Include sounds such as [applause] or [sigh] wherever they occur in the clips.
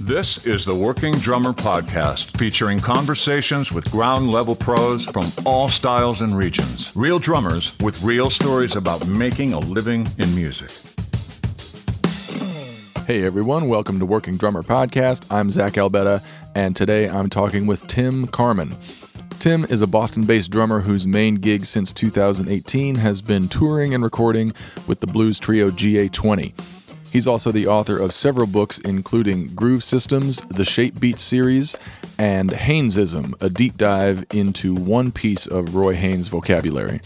This is the Working Drummer Podcast, featuring conversations with ground level pros from all styles and regions. Real drummers with real stories about making a living in music. Hey everyone, welcome to Working Drummer Podcast. I'm Zach Albetta, and today I'm talking with Tim Carman. Tim is a Boston based drummer whose main gig since 2018 has been touring and recording with the blues trio GA20. He's also the author of several books, including Groove Systems, the Shape Beat series, and Haynesism, a deep dive into one piece of Roy Haynes vocabulary.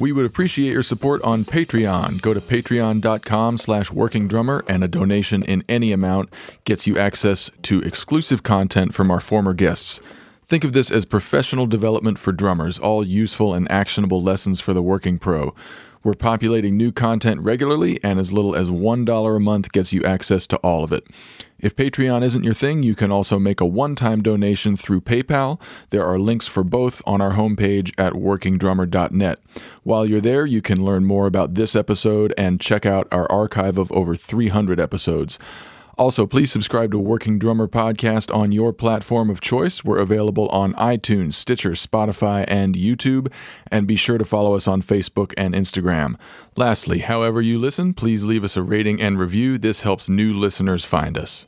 We would appreciate your support on Patreon. Go to patreon.com slash workingdrummer and a donation in any amount gets you access to exclusive content from our former guests. Think of this as professional development for drummers, all useful and actionable lessons for the working pro. We're populating new content regularly, and as little as $1 a month gets you access to all of it. If Patreon isn't your thing, you can also make a one time donation through PayPal. There are links for both on our homepage at workingdrummer.net. While you're there, you can learn more about this episode and check out our archive of over 300 episodes. Also, please subscribe to Working Drummer Podcast on your platform of choice. We're available on iTunes, Stitcher, Spotify, and YouTube. And be sure to follow us on Facebook and Instagram. Lastly, however you listen, please leave us a rating and review. This helps new listeners find us.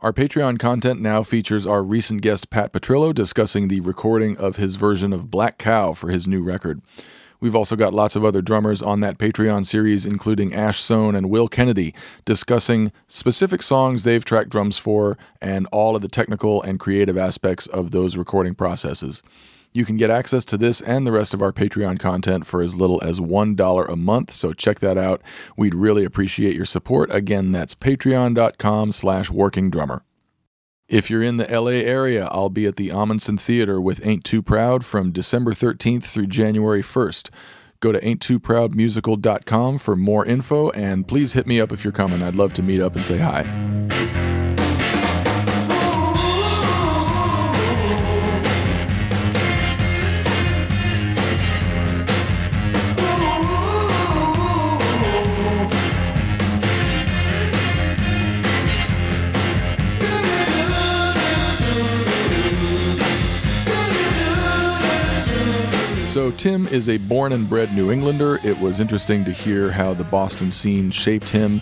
Our Patreon content now features our recent guest Pat Petrillo discussing the recording of his version of Black Cow for his new record. We've also got lots of other drummers on that Patreon series, including Ash Soan and Will Kennedy, discussing specific songs they've tracked drums for and all of the technical and creative aspects of those recording processes. You can get access to this and the rest of our Patreon content for as little as $1 a month, so check that out. We'd really appreciate your support. Again, that's patreon.com slash workingdrummer. If you're in the LA area, I'll be at the Ahmanson Theater with Ain't Too Proud from December 13th through January 1st. Go to ain'ttooproudmusical.com for more info and please hit me up if you're coming. I'd love to meet up and say hi. So, Tim is a born and bred New Englander. It was interesting to hear how the Boston scene shaped him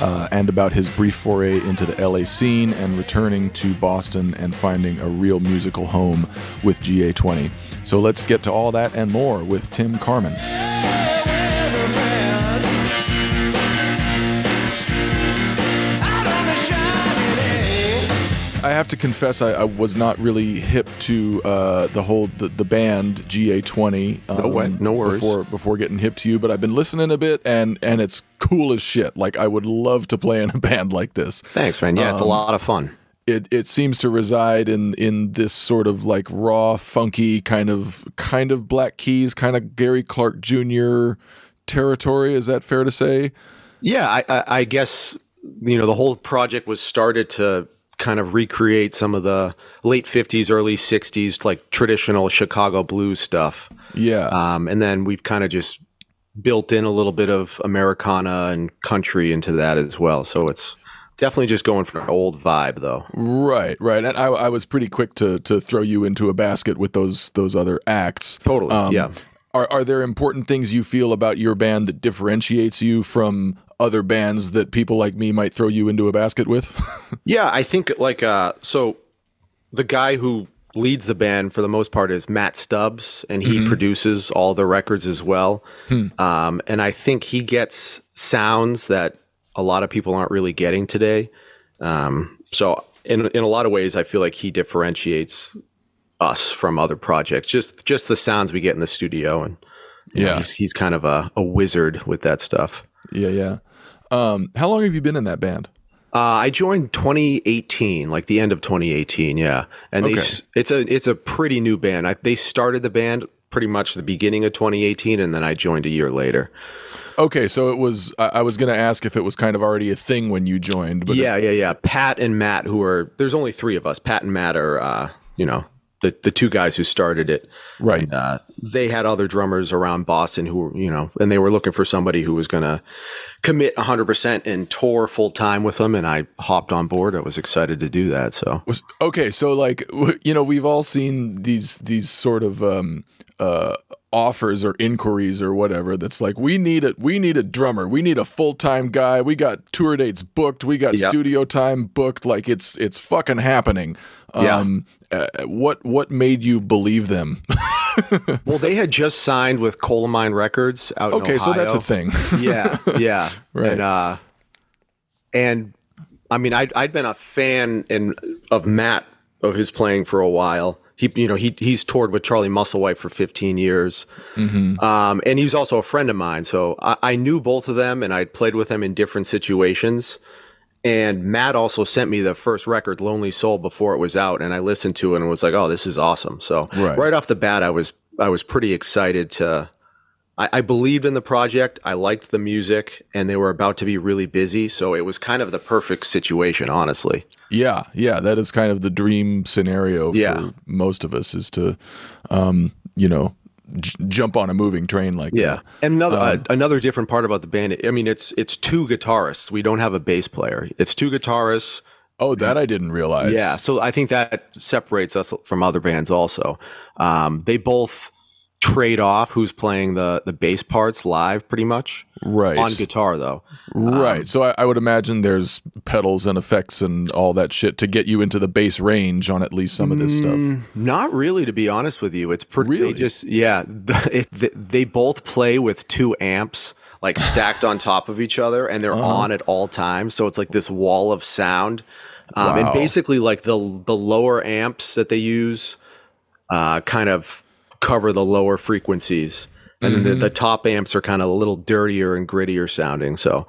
uh, and about his brief foray into the LA scene and returning to Boston and finding a real musical home with GA20. So, let's get to all that and more with Tim Carman. I have to confess, I, I, was not really hip to uh, the whole the, the band GA20. Um, no way, no worries. Before before getting hip to you, but I've been listening a bit, and and it's cool as shit. Like I would love to play in a [laughs] band like this. Thanks, man. Yeah, um, it's a um, lot of fun. It it seems to reside in in this sort of like raw, funky kind of kind of Black Keys, kind of Gary Clark Jr. territory. Is that fair to say? Yeah, I, I, I guess you know the whole project was started to kind of recreate some of the late 50s early 60s like traditional chicago blues stuff. Yeah. Um, and then we've kind of just built in a little bit of americana and country into that as well. So it's definitely just going for an old vibe though. Right right. And i, I was pretty quick to to throw you into a basket with those those other acts. Totally um, yeah are, are there important things you feel about your band that differentiates you from other bands that people like me might throw you into a basket with? [laughs] yeah, I think like uh so the guy who leads the band for the most part is Matt Stubbs and he mm-hmm. produces all the records as well. Hmm. Um, and I think he gets sounds that a lot of people aren't really getting today. Um, so in in a lot of ways I feel like he differentiates us from other projects. Just just the sounds we get in the studio and yeah, know, he's, he's kind of a, a wizard with that stuff. Yeah, yeah. Um, how long have you been in that band? Uh, I joined 2018, like the end of 2018. Yeah, and okay. they, it's a it's a pretty new band. I, they started the band pretty much the beginning of 2018, and then I joined a year later. Okay, so it was. I was going to ask if it was kind of already a thing when you joined. But yeah, yeah, yeah. Pat and Matt, who are there's only three of us. Pat and Matt are, uh, you know, the the two guys who started it. Right. And, uh, they had other drummers around Boston who were, you know, and they were looking for somebody who was going to commit 100% and tour full time with them. And I hopped on board. I was excited to do that. So, okay, so like you know, we've all seen these these sort of um, uh, offers or inquiries or whatever. That's like we need a we need a drummer, we need a full time guy. We got tour dates booked, we got Yep. studio time booked. Like it's it's fucking happening. Yeah. Um, uh, what what made you believe them? [laughs] well, they had just signed with Colemine Records out in okay, so that's a thing. [laughs] yeah, yeah, [laughs] Right. And uh, and I mean, I'd I'd been a fan in of Matt of his playing for a while. He, you know, he he's toured with Charlie Musselwhite for 15 years, um, and he was also a friend of mine. So I, I knew both of them, and I'd played with them in different situations. And Matt also sent me the first record, Lonely Soul, before it was out, and I listened to it and was like, "Oh, this is awesome!" So Right. right off the bat, I was I was pretty excited to I, I believed in the project. I liked the music, and they were about to be really busy, so it was kind of the perfect situation, honestly. Yeah, yeah, that is kind of the dream scenario for Yeah. most of us is to, um, you know, j- jump on a moving train like that. and another uh, another different part about the band. I mean, it's it's two guitarists. We don't have a bass player. It's two guitarists. Oh, that I didn't realize. Yeah, so I think that separates us from other bands. Also, um, they both trade off who's playing the the bass parts live, pretty much right. on guitar though. Right. so I, I would imagine there's pedals and effects and all that shit to get you into the bass range on at least some of this stuff. Not really, to be honest with you. It's pretty. Really? They just yeah. [laughs] It, they, they both play with two amps like stacked on top of each other, and they're Uh-huh. on at all times. So it's like this wall of sound. Um, Wow. And basically, like the the lower amps that they use, uh, kind of cover the lower frequencies, and Mm-hmm. the, the top amps are kind of a little dirtier and grittier sounding. So.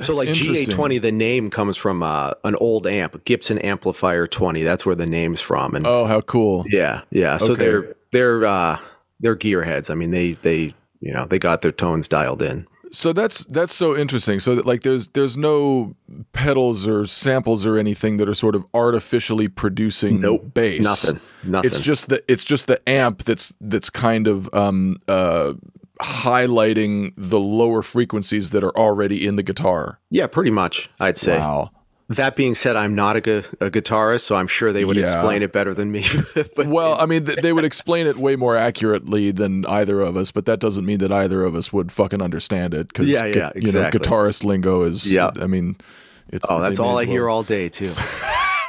So like. GA20, the name comes from uh, an old amp, Gibson Amplifier 20. That's where the name's from. And Oh, how cool. yeah, yeah. So Okay. they're they're uh they're gearheads. I mean, they they you know they got their tones dialed in. So that's that's so interesting. So that like there's there's no pedals or samples or anything that are sort of artificially producing Nope. bass. Nothing. Nothing. It's just the it's just the amp that's that's kind of um uh highlighting the lower frequencies that are already in the guitar. yeah, pretty much. I'd say. Wow. That being said, I'm not a, gu- a guitarist, so I'm sure they would Yeah. explain it better than me. [laughs] but Well, I mean, th- they would explain it way more accurately than either of us, but that doesn't mean that either of us would fucking understand it. Cause Yeah, yeah, You know, guitarist lingo is. Yeah. I mean, it's. oh, that's all I hear all day too. [laughs]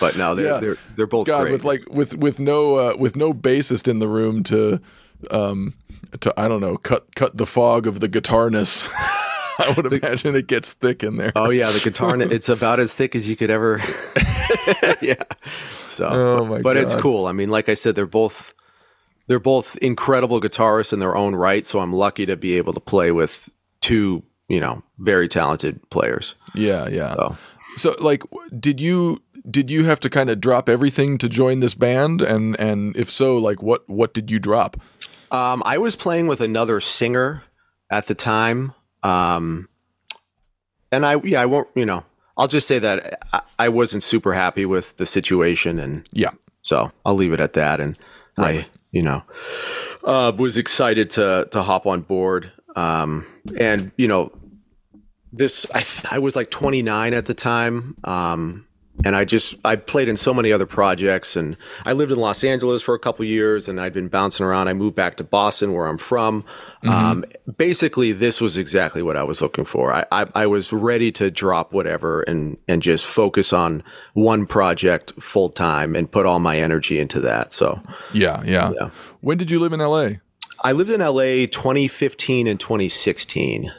but no, they're Yeah. they're they're both God, great. with like with with no uh, with no bassist in the room to, um, to I don't know, cut cut the fog of the guitarness. [laughs] [laughs] I would imagine it gets thick in there. Oh yeah, the guitar it's about as thick as you could ever. [laughs] yeah. So, Oh, but, my but it's cool. I mean, like I said, they're both they're both incredible guitarists in their own right. So I'm lucky to be able to play with two, you know, very talented players. Yeah, yeah. So So like did you did you have to kind of drop everything to join this band and and if so like what what did you drop? um, I was playing with another singer at the time, um, and I yeah I won't you know I'll just say that I, I wasn't super happy with the situation and Yeah. So I'll leave it at that. And I, you know, uh, was excited to to hop on board. Um, and you know, this I I was like 29 at the time. Um, and I just I played in so many other projects, and I lived in Los Angeles for a couple years, and I'd been bouncing around. I moved back to Boston, where I'm from. Um, basically, this was exactly what I was looking for. I, I I was ready to drop whatever and and just focus on one project full time and put all my energy into that. So Yeah, yeah. Yeah. When did you live in LA? I lived in LA 2015 and 2016.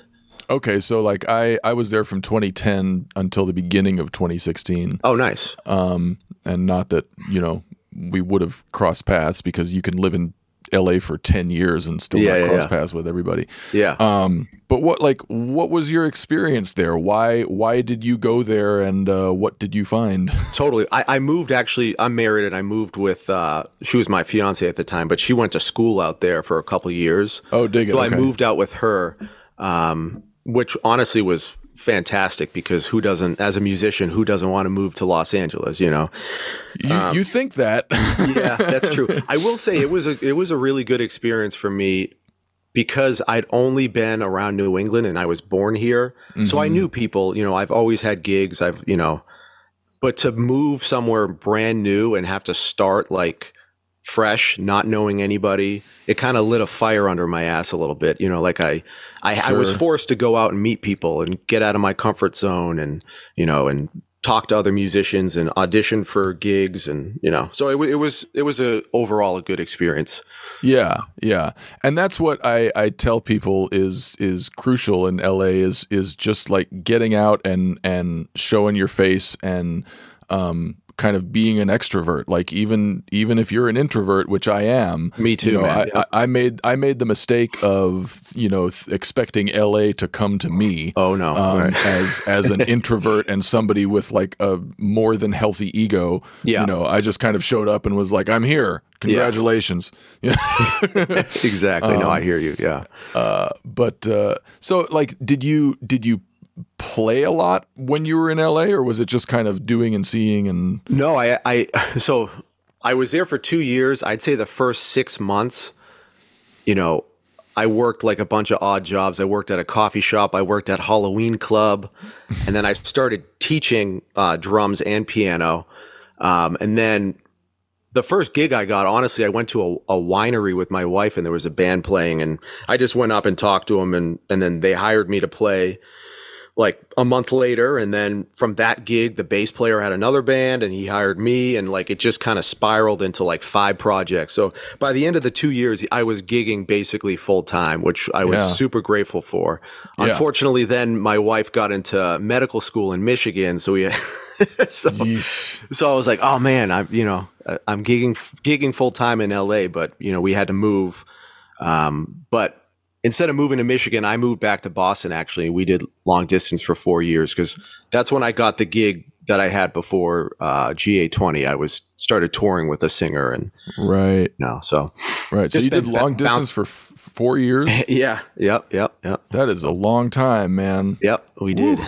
Okay, so like I I was there from 2010 until the beginning of 2016. Oh, nice. Um and not that, you know, we would have crossed paths because you can live in LA for 10 years and still Yeah, not yeah, cross yeah. paths with everybody. Yeah. Um, but what like what was your experience there? Why why did you go there, and uh, what did you find? [laughs] Totally. I, I moved actually. I'm married, and I moved with. Uh, she was my fiance at the time, but she went to school out there for a couple years. Oh, dig it. So okay. I moved out with her, um, which honestly was fantastic because who doesn't, as a musician, who doesn't want to move to Los Angeles? You know, You, um, you think that? [laughs] yeah, that's true. [laughs] I will say it was a it was a really good experience for me because I'd only been around New England and I was born here, so I mm-hmm. knew people. You know, I've always had gigs. I've you know, but to move somewhere brand new and have to start like fresh, not knowing anybody, it kind of lit a fire under my ass a little bit. You know, like I, I, I was forced to go out and meet people and get out of my comfort zone and you know and talk to other musicians and audition for gigs and you know so it, it was it was a overall a good experience Yeah, yeah, and that's what I, I tell people is is crucial in LA is is just like getting out and and showing your face and um, kind of being an extrovert. Like even even if you're an introvert, which I am, Me too, You know, man, I, yeah. I, I made I made the mistake of you know th- expecting LA to come to me. oh no Um, Right. as as an [laughs] introvert and somebody with like a more than healthy ego, Yeah. you know, I just kind of showed up and was like, "I'm here, congratulations." Yeah. [laughs] exactly no um, i hear you yeah but uh, so like did you did you play a lot when you were in LA or was it just kind of doing and seeing and no i i so i was there for two years. I'd say the first six months you know i worked like a bunch of odd jobs. I worked at a coffee shop. I worked at halloween club. [laughs] And then i started teaching uh, drums and piano. Um, and then the first gig I got, honestly, I went to a, a winery with my wife and there was a band playing and I just went up and talked to them and, and then they hired me to play like a month later. And then from that gig, the bass player had another band and he hired me and like it just kind of spiraled into like five projects. So by the end of the two years, I was gigging basically full time, which I was Yeah. super grateful for. Yeah. Unfortunately, then my wife got into medical school in Michigan. So we, [laughs] so, Yeesh. so I was like, oh man, I'm you know I'm gigging gigging full time in LA, but you know we had to move. Um, but instead of moving to Michigan, I moved back to Boston. Actually, we did long distance for four years because that's when I got the gig that I had before uh, GA20. I was started touring with a singer, and right you know, so right so you did long distance for f- 4 years [laughs] yeah, yep, yep, yep, that is a long time man yep. We did.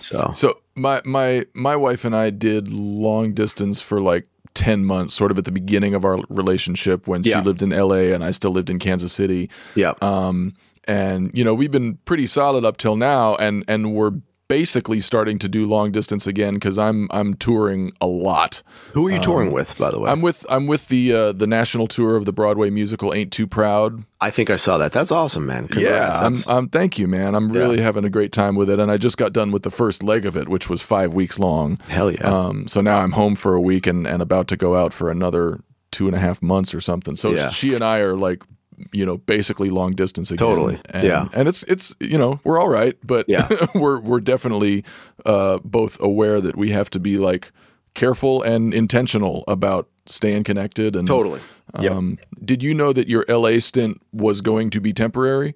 So So my my my wife and I did long distance for like 10 months sort of at the beginning of our relationship when Yeah. she lived in LA and I still lived in Kansas City. Yeah. Um and you know, we've been pretty solid up till now and and we're basically starting to do long distance again cuz I'm I'm touring a lot. Who are you touring with, by the way? I'm with I'm with the uh, the national tour of the Broadway musical Ain't Too Proud. I think I saw that. That's awesome, man. Congrats. Yeah, I'm, I'm. Thank you, man. I'm really having a great time with it, and I just got done with the first leg of it, which was five weeks long. hell yeah. Um, so now I'm home for a week and, and about to go out for another two and a half months or something. So Yeah. she and I are like, you know, basically long distance again. Totally. And, Yeah. And it's it's you know we're all right, but Yeah. [laughs] we're we're definitely uh, both aware that we have to be like careful and intentional about staying connected and totally. Yep. Um, did you know that your LA stint was going to be temporary?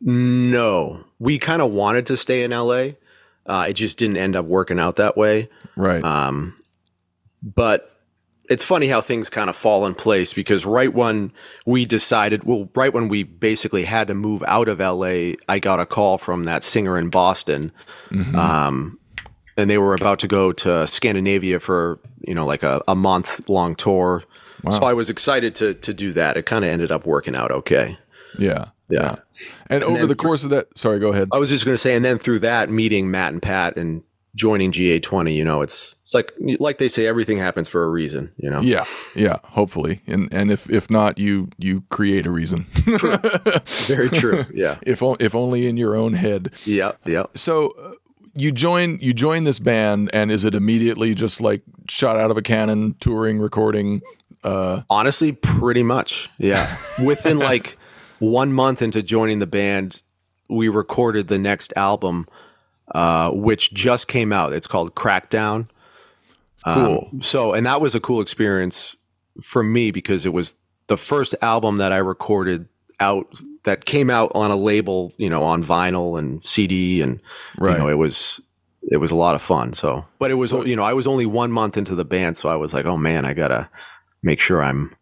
No, we kind of wanted to stay in LA. Uh, it just didn't end up working out that way. Right. Um, but it's funny how things kind of fall in place because right when we decided, well, right when we basically had to move out of LA, I got a call from that singer in Boston. Um, and they were about to go to Scandinavia for, you know, like a, a month long tour. So I was excited to to do that. It kind of ended up working out okay. yeah. Yeah. And, over the course of that, sorry, go ahead. I was just going to say, and then through that, meeting Matt and Pat and joining GA20, you know, it's it's like like they say, everything happens for a reason. You know, Yeah, yeah. Hopefully, and and if if not, you you create a reason. [laughs] very true. Yeah, if o- if only in your own head. yep, yep. So uh, you join you join this band, and is it immediately just like shot out of a cannon, touring, recording? Uh, Honestly, pretty much. Yeah, [laughs] within like one month into joining the band, we recorded the next album, uh, which just came out. It's called Crackdown. cool. So, and that was a cool experience for me because it was the first album that I recorded out that came out on a label, you know, on vinyl and CD, and Right. you know, it was it was a lot of fun. So, but it was you know, I was only one month into the band, so I was like, oh man, I gotta make sure I'm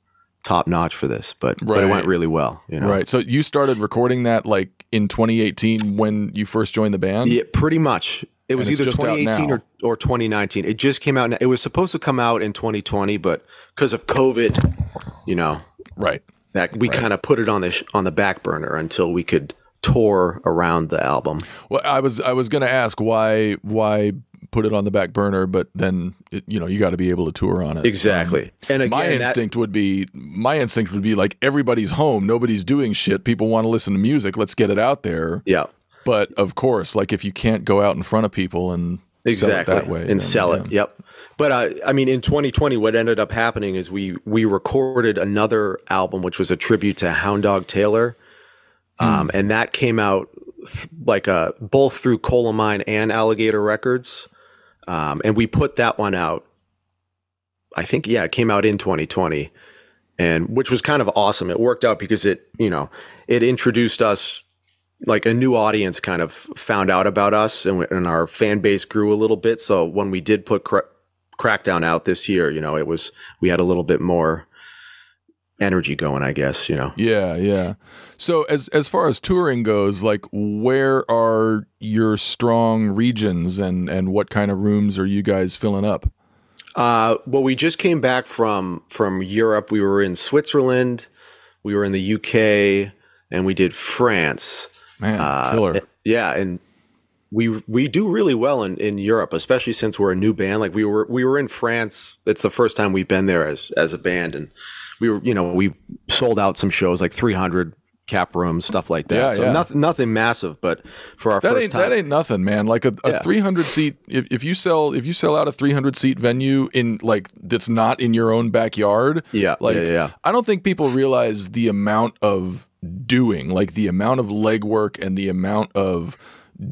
top notch for this, but but it went really well. You know, Right. So you started recording that like in 2018 when you first joined the band. Yeah, pretty much. It was And either 2018 or, or 2019. It just came out. It was supposed to come out in 2020, but because of COVID, you know, Right. that we kind of put it on the sh- on the back burner until we could tour around the album. Well, I was I was going to ask why why put it on the back burner, but then it, you know you got to be able to tour on it. Exactly. and Um, again, my that- instinct would be my instinct would be like everybody's home, nobody's doing shit. People want to listen to music. Let's get it out there. yeah, But of course, like if you can't go out in front of people and sell it exactly that way and then, sell it. yeah. Yep. But uh, I mean, in 2020, what ended up happening is we we recorded another album, which was a tribute to Hound Dog Taylor, um, and that came out like uh, both through Colemine and Alligator Records, um, and we put that one out. I think yeah, it came out in 2020, and which was kind of awesome. It worked out because it you know it introduced us like a new audience kind of found out about us and, we- and our fan base grew a little bit so when we did put cra- crackdown out this year you know it was we had a little bit more energy going i guess you know Yeah, yeah. So as as far as touring goes, like where are your strong regions and and what kind of rooms are you guys filling up? uh, well we just came back from from europe we were in switzerland we were in the uk and we did france Man, Uh, killer. yeah and we we do really well in, in Europe, especially since we're a new band. Like we were we were in France. It's the first time we've been there as as a band, and we were you know we sold out some shows like 300 cap rooms, stuff like that. Yeah, so yeah. nothing nothing massive, but for our that first ain't time, that ain't nothing, man. Like a, a Yeah. 300 seat if, if you sell if you sell out a 300 seat venue in like that's not in your own backyard, Yeah, like yeah, yeah. I don't think people realize the amount of doing, like the amount of legwork and the amount of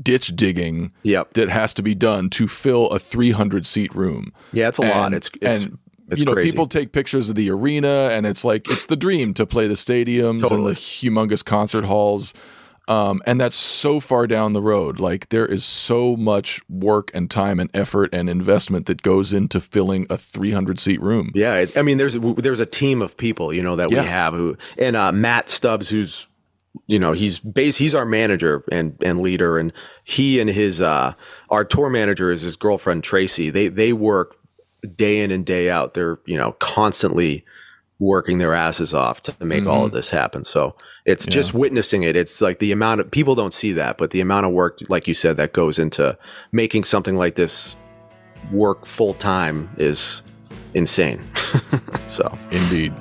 ditch digging Yep. that has to be done to fill a 300 seat room. yeah, it's a lot. And- It's it's and it's you know, crazy. people take pictures of the arena, and it's like it's the dream to play the stadiums and the humongous concert halls. Um, and that's so far down the road. Like there is so much work and time and effort and investment that goes into filling a 300 seat room. Yeah, it, I mean, there's there's a team of people, you know, that Yeah. we have who, and uh, Matt Stubbs, who's, you know, he's base, he's our manager and and leader, and he and his uh, our tour manager is his girlfriend Tracy. They they work day in and day out. They're you know constantly working their asses off to make all Mm-hmm. of this happen. So it's just witnessing it. It's like the amount of people don't see that, but the amount of work, like you said, that goes into making something like this work full time is insane. [laughs] so Indeed.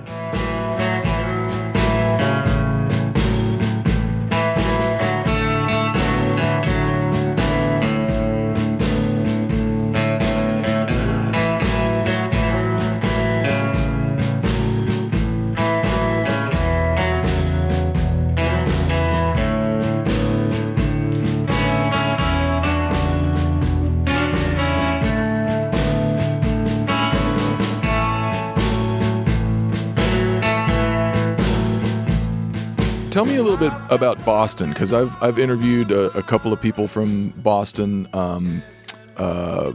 Tell me a little bit about Boston because I've I've interviewed a, a couple of people from Boston. Um, uh,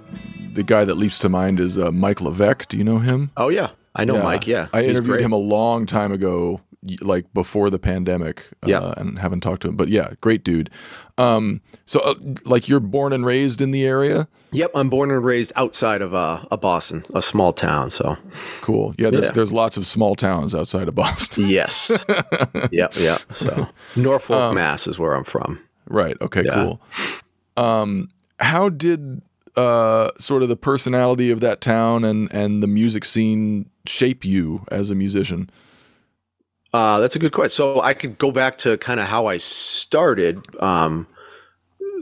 the guy that leaps to mind is uh, Mike Levesque. Do you know him? Oh yeah, I know Mike. Yeah, I He's interviewed great. him a long time ago, like before the pandemic. Uh, Yeah. and haven't talked to him, but yeah, great dude. Um, so uh, like you're born and raised in the area. Yep, I'm born and raised outside of uh, a Boston, a small town. So Cool. Yeah, there's Yeah. there's lots of small towns outside of Boston. yes, [laughs] yep, yep. So Norfolk, Um, Mass is where I'm from. Right. Okay. Yeah. Cool. Um, how did uh, sort of the personality of that town and and the music scene shape you as a musician? Uh, that's a good question. So I could go back to kind of how I started. Um,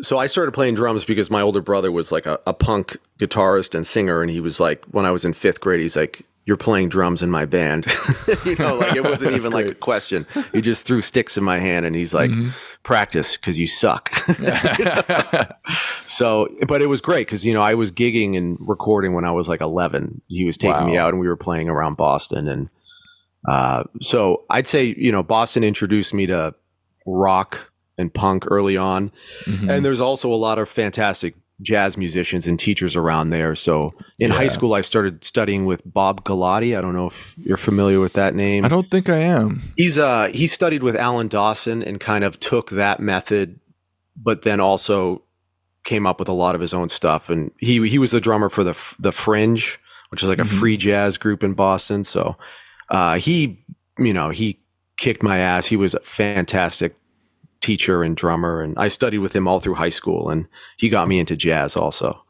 so I started playing drums because my older brother was like a, a punk guitarist and singer, and he was like, when I was in fifth grade, he's like, "You're playing drums in my band," [laughs] you know, like it [laughs] wasn't even like a question. He just threw sticks in my hand, and he's like, "Practice because you suck." [laughs] so, but it was great because you know I was gigging and recording when I was like 11. He was taking me out, and we were playing around Boston, and uh, so I'd say you know Boston introduced me to rock and punk early on, Mm-hmm. and there's also a lot of fantastic jazz musicians and teachers around there. So in high school, I started studying with Bob Gullotti. I don't know if you're familiar with that name. I don't think I am. He's uh he studied with Alan Dawson and kind of took that method, but then also came up with a lot of his own stuff. And he he was the drummer for the the Fringe, which is like a free jazz group in Boston. So uh, he you know he kicked my ass. He was a fantastic teacher and drummer, and I studied with him all through high school, and he got me into jazz also.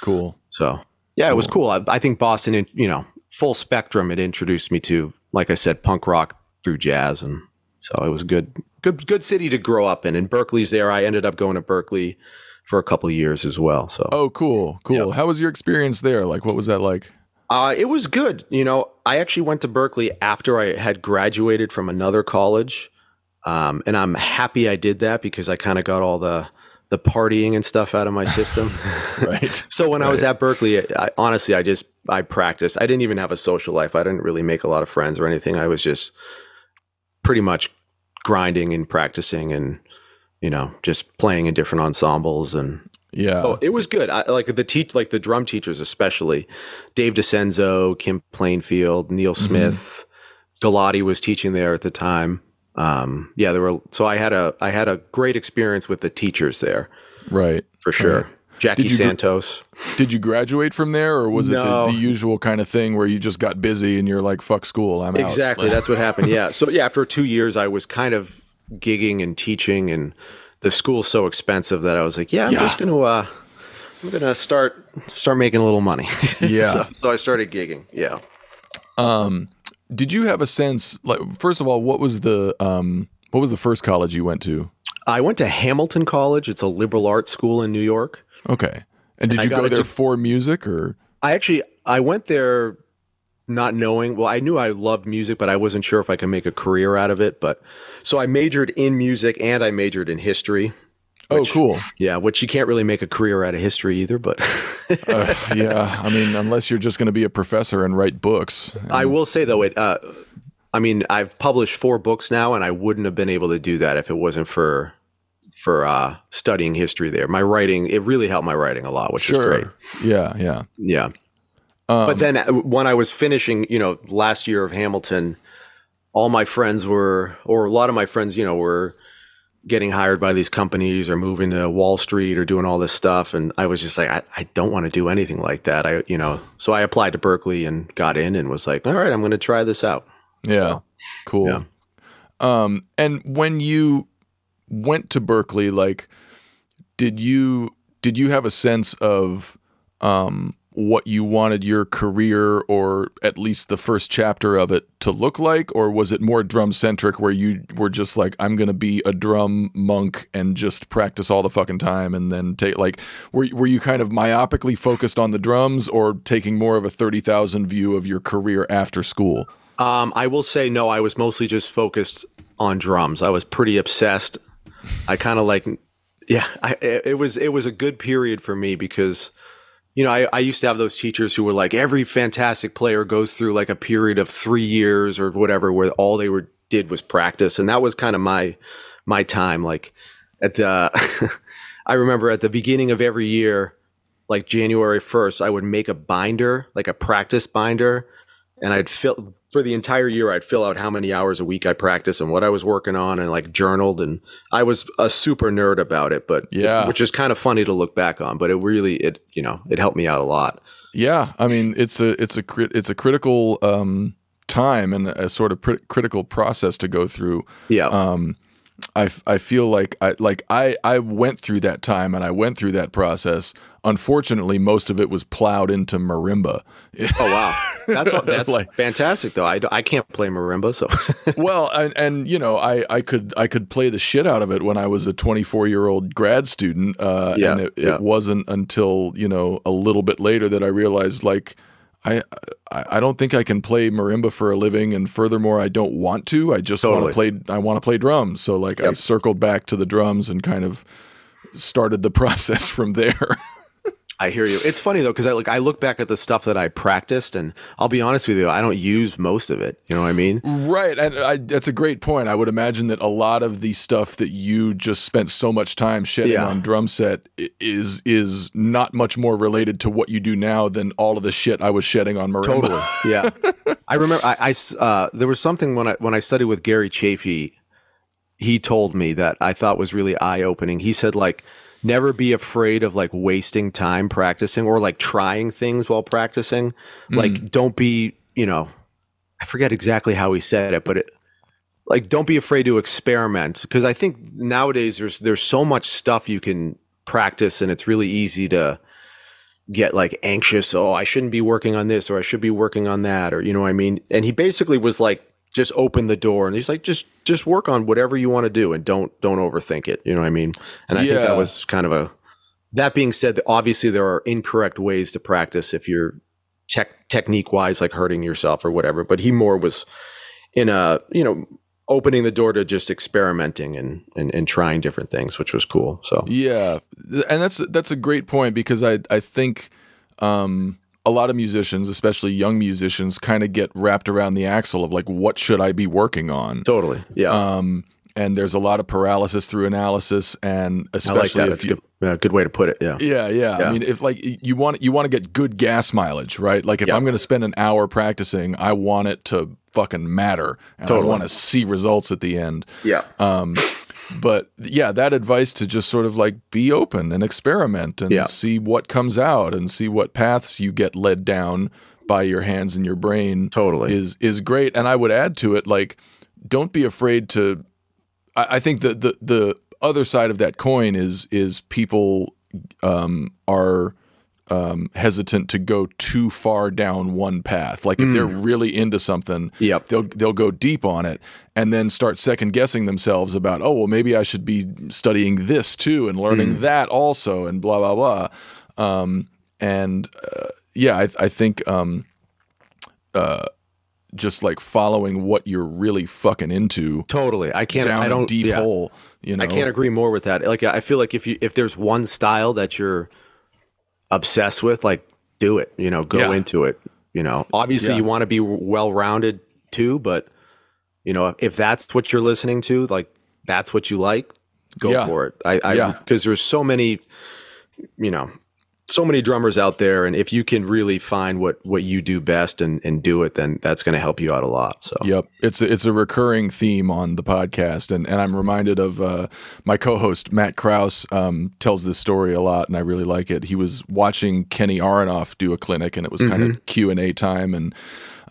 Cool. So yeah, it was cool. I, I think Boston, you know, full spectrum. It introduced me to, like I said, punk rock through jazz, and so it was a good, good, good city to grow up in. And Berklee's there. I ended up going to Berklee for a couple of years as well. So Oh, cool. Cool. How was your experience there? Like, what was that like? Uh, it was good. You know, I actually went to Berklee after I had graduated from another college, um, and I'm happy I did that because I kind of got all the the partying and stuff out of my system. [laughs] [laughs] Right. so when I was at Berklee, I, honestly, I just I practiced. I didn't even have a social life. I didn't really make a lot of friends or anything. I was just pretty much grinding and practicing and you know just playing in different ensembles and Yeah. Oh, it was good. I, like the teach, like the drum teachers, especially Dave DiCenso, Kim Plainfield, Neil Smith, Gullotti was teaching there at the time. Um, yeah, there were. So I had a I had a great experience with the teachers there right. for sure. Right. Jackie Did you Santos. Did you graduate from there, or was it the, the usual kind of thing where you just got busy and you're like, "Fuck school, I'm out." Exactly. That's what happened. Yeah. So yeah, after two years, I was kind of gigging and teaching, and the school's so expensive that I was like, yeah, I'm Yeah. just gonna uh, I'm gonna start start making a little money. [laughs] Yeah. so, so I started gigging. Yeah. Um, did you have a sense? Like, first of all, what was the um, what was the first college you went to? I went to Hamilton College. It's a liberal arts school in New York. Okay. And did I you go there to- for music or? I actually I went there not knowing. Well, I knew I loved music, but I wasn't sure if I could make a career out of it. But so I majored in music and I majored in history. Oh, cool. Yeah, which you can't really make a career out of history either. But [laughs] Uh, yeah. I mean, unless you're just going to be a professor and write books. I will say though it. Uh, I mean, I've published four books now, and I wouldn't have been able to do that if it wasn't for for uh, studying history there. My writing it really helped my writing a lot, which is great. Yeah. Yeah. Yeah. Um, but then uh, when I was finishing, you know, last year of Hamilton, all my friends were, or a lot of my friends, you know, were getting hired by these companies or moving to Wall Street or doing all this stuff. And I was just like, I, I don't want to do anything like that. I, you know, so I applied to Berklee and got in and was like, all right, I'm going to try this out. Yeah. Cool. yeah. Um, and when you went to Berklee, like, did you did you have a sense of um, what you wanted your career, or at least the first chapter of it, to look like, or was it more drum centric, where you were just like, I'm gonna be a drum monk and just practice all the fucking time, and then take like, were were you kind of myopically focused on the drums, or taking more of a thirty thousand view of your career after school? Um, I will say no. I was mostly just focused on drums. I was pretty obsessed. I kind of like, yeah. I, it was it was a good period for me because, you know, I, I used to have those teachers who were like, every fantastic player goes through like a period of three years or whatever, where all they were did was practice, and that was kind of my my time. Like at the, [laughs] I remember at the beginning of every year, like January first, I would make a binder, like a practice binder and I'd fill for the entire year. I'd fill out how many hours a week I practiced and what I was working on, and like journaled. And I was a super nerd about it, but Yeah. which is kind of funny to look back on. But it really, it you know, it helped me out a lot. Yeah, I mean it's a it's a it's a critical um, time and a sort of pr- critical process to go through. Yeah, Um, I, I feel like I like I I went through that time and I went through that process. Unfortunately, most of it was plowed into marimba. oh wow, that's [laughs] that's Like- fantastic though. I, I can't play marimba, so [laughs] well, and, and you know, I, I could I could play the shit out of it when I was a 24 year old grad student, uh, Yeah, and it, yeah. it wasn't until you know a little bit later that I realized like. I, I I don't think I can play marimba for a living, and furthermore, I don't want to. I just want to play. I want to play drums. So like, I circled back to the drums and kind of started the [laughs] process from there. I hear you. It's funny though because I like I look back at the stuff that I practiced, and I'll be honest with you, I don't use most of it. You know what I mean? Right, and I, that's a great point. I would imagine that a lot of the stuff that you just spent so much time shedding Yeah. on drum set is is not much more related to what you do now than all of the shit I was shedding on marimba. Totally. [laughs] Yeah. I remember I, I uh, there was something when I when I studied with Gary Chaffee, he told me that I thought was really eye opening. He said like never be afraid of like wasting time practicing or like trying things while practicing. Mm. Like don't be, you know, I forget exactly how he said it, but it like don't be afraid to experiment because I think nowadays there's there's so much stuff you can practice and it's really easy to get like anxious. Oh i shouldn't be working on this or i should be working on that or you know what i mean? And he basically was like just open the door and he's like just just work on whatever you want to do and don't don't overthink it you know what i mean? And i think that was kind of a that being said obviously there are incorrect ways to practice if you're tech technique wise like hurting yourself or whatever but he more was in a you know opening the door to just experimenting and and, and trying different things which was cool so. Yeah, and that's that's a great point because I I think um, a lot of musicians, especially young musicians, kind of get wrapped around the axle of like, what should I be working on? totally yeah Um, and there's a lot of paralysis through analysis, and i like especially that if that's a you. good, good way to put it yeah Yeah, yeah, Yeah. I mean, if like you want you want to get good gas mileage, right? Like if Yeah. I'm going to spend an hour practicing, I want it to fucking matter, and Totally. I want to see results at the end. yeah Um, but yeah, that advice to just sort of like be open and experiment and Yeah. see what comes out and see what paths you get led down by your hands and your brain Totally. is is great. And I would add to it like don't be afraid to I, I think the, the the other side of that coin is is people um, are um, hesitant to go too far down one path. Like if they're really into something, Mm. Yep. they'll they'll go deep on it and then start second guessing themselves about oh well maybe I should be studying this too and learning Mm. that also and blah blah blah. Um, and uh, yeah, I, I think um, uh, just like following what you're really fucking into Totally. I can't. down I don't. a deep yeah. hole. You know, I can't agree more with that. Like, I feel like if you if there's one style that you're obsessed with, like, do it. You know, go Yeah. into it. You know, obviously Yeah. you want to be well rounded too, but you know, if that's what you're listening to, like, that's what you like, go Yeah. for it. I, I, Yeah. because there's so many, you know, so many drummers out there, and if you can really find what what you do best and and do it, then that's going to help you out a lot. So Yep, it's a, it's a recurring theme on the podcast, and, and I'm reminded of uh, my co-host Matt Kraus um, tells this story a lot, and I really like it. He was watching Kenny Aronoff do a clinic, and it was kind of Q and A time, and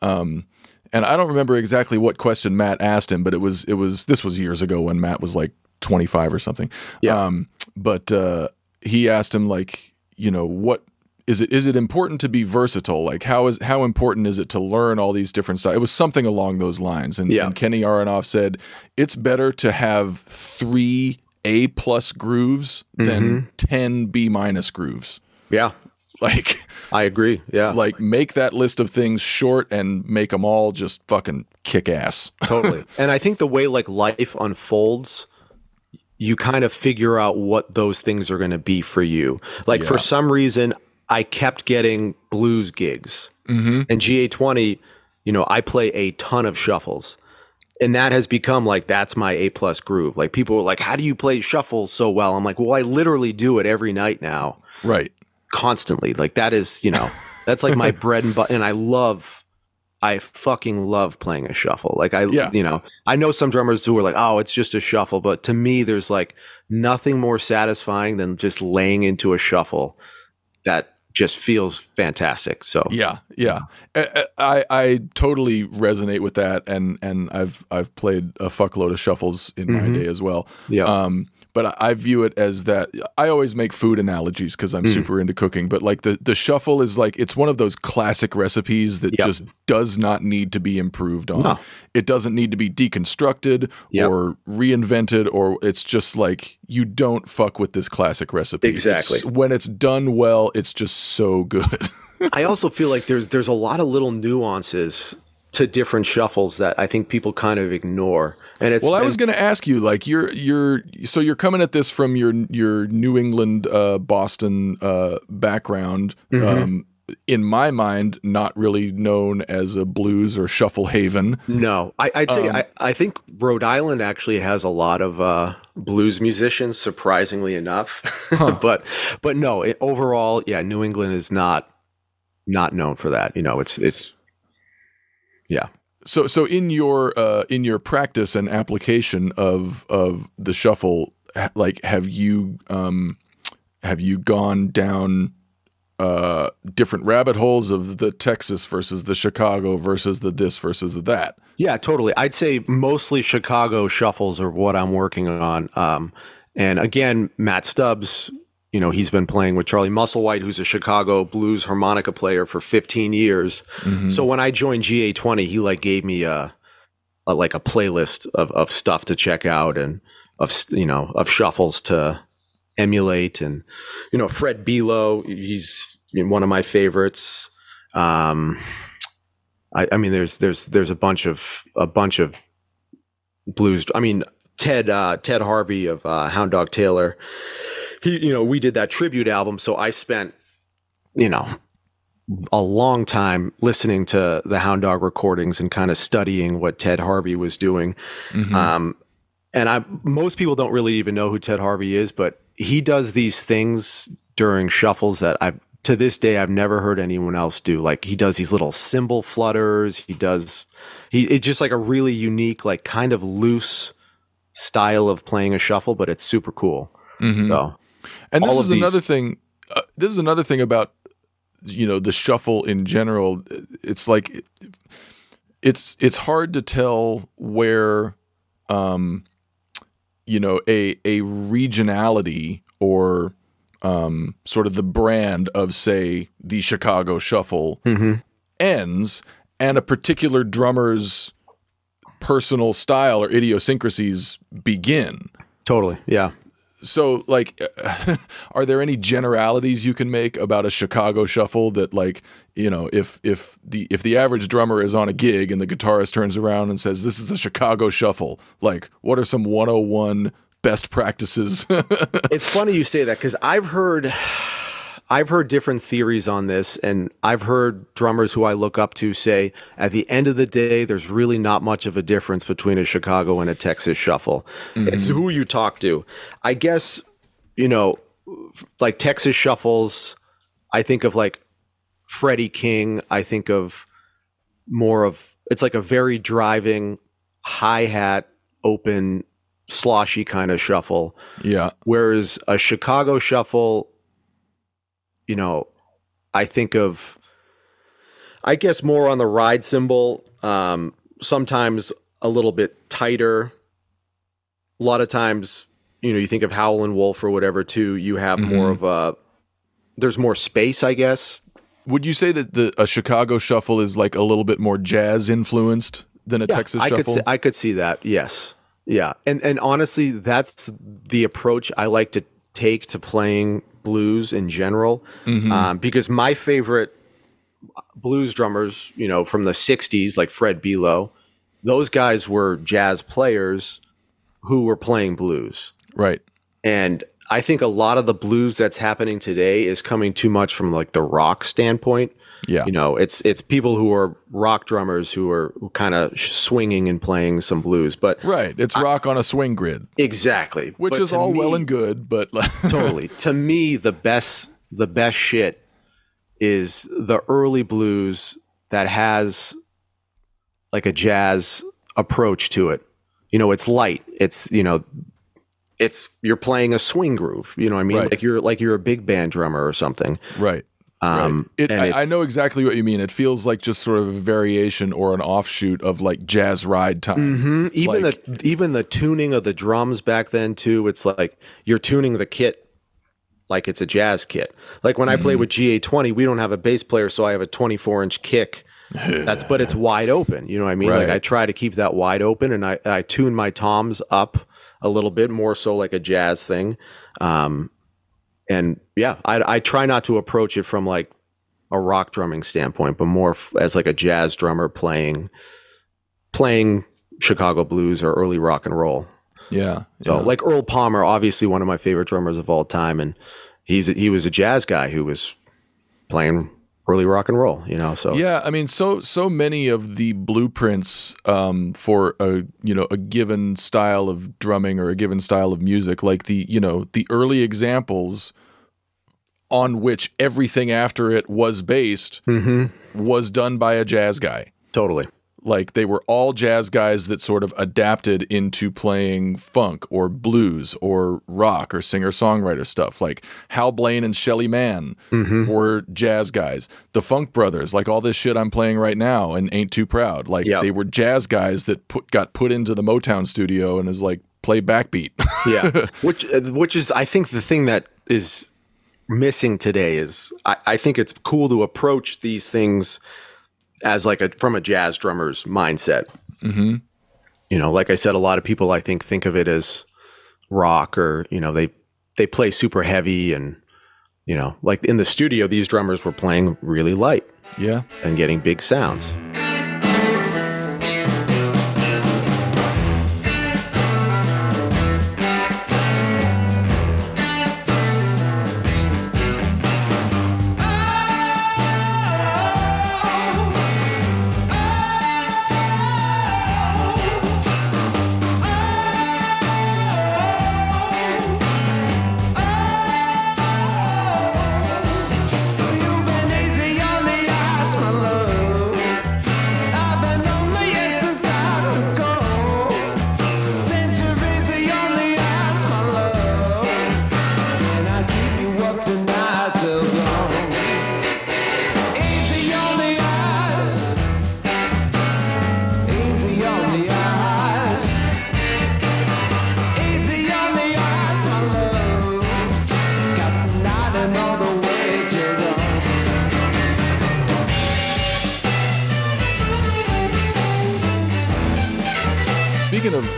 um, and I don't remember exactly what question Matt asked him, but it was it was this was years ago when Matt was like 25 or something. Yeah. Um, but uh, he asked him like, you know, what is it is it important to be versatile? Like how is how important is it to learn all these different styles? It was something along those lines. And, Yeah. and Kenny Aronoff said it's better to have three A plus grooves than mm-hmm. ten B minus grooves. yeah, Like I agree. Yeah, like make that list of things short and make them all just fucking kick ass. totally. [laughs] And I think the way like life unfolds, you kind of figure out what those things are going to be for you. Like for some reason, I kept getting blues gigs, mm-hmm. and GA20. You know, I play a ton of shuffles. And that has become like that's my A plus groove. Like people were like, "How do you play shuffles so well?" I'm like, "Well, I literally do it every night now." right. constantly. Like that is, you know, that's like my [laughs] bread and butter. And I love, I fucking love playing a shuffle. Like I, Yeah. you know, I know some drummers who are like, oh, it's just a shuffle. But to me, there's like nothing more satisfying than just laying into a shuffle that just feels fantastic. So Yeah, yeah. I, I I totally resonate with that, and and I've I've played a fuckload of shuffles in my day as well. Yeah. Um, but I- I view it as that. I always make food analogies because I'm hmm. super into cooking. But like the the shuffle is like it's one of those classic recipes that Yep. just does not need to be improved on. No. It doesn't need to be deconstructed Yep. or reinvented, or it's just like you don't fuck with this classic recipe. Exactly. It's- when it's done well, it's just so good. [laughs] I also feel like there's there's a lot of little nuances to different shuffles that I think people kind of ignore. And it's Well, I was going to ask you, like, you're you're so you're coming at this from your your New England, uh, Boston uh, background. Mm-hmm. Um, in my mind, not really known as a blues or shuffle haven. No, I, I'd Um, say I, I think Rhode Island actually has a lot of uh, blues musicians, surprisingly enough. [laughs] but but no, it, overall, yeah, New England is not not known for that. You know, it's it's yeah. So so in your uh, in your practice and application of of the shuffle, like, have you um, have you gone down uh, different rabbit holes of the Texas versus the Chicago versus the this versus the that? Yeah, totally. I'd say mostly Chicago shuffles are what I'm working on. Um, and again, Matt Stubbs, you know, he's been playing with Charlie Musselwhite, who's a Chicago blues harmonica player for 15 years. So when I joined GA20, he like gave me a, a like a playlist of, of stuff to check out and of you know of shuffles to emulate. And you know, Fred Below, he's one of my favorites. Um, I, I mean, there's there's there's a bunch of a bunch of blues. I mean, Ted uh, Ted Harvey of uh, Hound Dog Taylor. He, you know, we did that tribute album, so I spent, you know, a long time listening to the Hound Dog recordings and kind of studying what Ted Harvey was doing. Um, and I most people don't really even know who Ted Harvey is, but he does these things during shuffles that I've, to this day I've never heard anyone else do. Like he does these little cymbal flutters. He does he it's just like a really unique, like kind of loose style of playing a shuffle, but it's super cool. So And this all is another thing. Uh, this is another thing about you know the shuffle in general. It's like it's it's hard to tell where um, you know a a regionality or um, sort of the brand of say the Chicago Shuffle ends, and a particular drummer's personal style or idiosyncrasies begin totally. Yeah. So like [laughs] are there any generalities you can make about a chicago shuffle that like you know if if the if the average drummer is on a gig and the guitarist turns around and says this is a chicago shuffle like what are some 101 best practices? [laughs] It's funny you say that because I've heard I've heard different theories on this, and I've heard drummers who I look up to say at the end of the day, there's really not much of a difference between a Chicago and a Texas shuffle. Mm-hmm. It's who you talk to. I guess, you know, like Texas shuffles, I think of like Freddie King, I think of more of it's like a very driving hi hat open sloshy kind of shuffle yeah Whereas a Chicago shuffle, you know, I think of, I guess more on the ride cymbal, um, sometimes a little bit tighter. A lot of times, you know, you think of Howlin' Wolf or whatever too, you have more of a, there's more space, I guess. would you say that the a chicago shuffle is like a little bit more jazz influenced than a texas I shuffle could see, I could see that. Yes. Yeah. And and honestly, that's the approach I like to take to playing blues in general. Um, because my favorite blues drummers, you know, from the 60s, like Fred Below, those guys were jazz players who were playing blues. right And I think a lot of the blues that's happening today is coming too much from like the rock standpoint. Yeah You know, it's it's people who are rock drummers who are kind of swinging and playing some blues, but right it's rock on a swing grid exactly, which But is all well and good but [laughs] totally. To me, the best the best shit is the early blues that has like a jazz approach to it. You know, it's light. It's you know, it's you're playing a swing groove. You know what I mean? Right. Like you're like you're a big band drummer or something. right Um, It, and I, I know exactly what you mean. It feels like just sort of a variation or an offshoot of like jazz ride time. Mhm. Even Like- the even the tuning of the drums back then too. It's like you're tuning the kit like it's a jazz kit. Like when I play Mm-hmm. with GA20, we don't have a bass player, so I have a 24 inch kick. [laughs] That's but it's wide open. You know what I mean? Like I try to keep that wide open, and I I tune my toms up a little bit more so like a jazz thing. Um, and yeah, I I try not to approach it from like a rock drumming standpoint, but more f- as like a jazz drummer playing playing Chicago blues or early rock and roll. Yeah. So yeah. like Earl Palmer, obviously one of my favorite drummers of all time, and he's he was a jazz guy who was playing early rock and roll. You know, so Yeah, I mean, so so many of the blueprints um, for a you know a given style of drumming or a given style of music, like the you know the early examples on which everything after it was based, was done by a jazz guy. totally. Like they were all jazz guys that sort of adapted into playing funk or blues or rock or singer songwriter stuff. Like Hal Blaine and Shelly Manne were jazz guys. The Funk Brothers, like all this shit I'm playing right now and Ain't Too Proud, like Yeah. they were jazz guys that put got put into the Motown studio and is like play backbeat. yeah [laughs] which uh, which is i think the thing that is missing today is i, I think it's cool to approach these things as like a from a jazz drummer's mindset mm-hmm. you know like i said a lot of people i think think of it as rock or you know they they play super heavy and you know like in the studio these drummers were playing really light yeah. and getting big sounds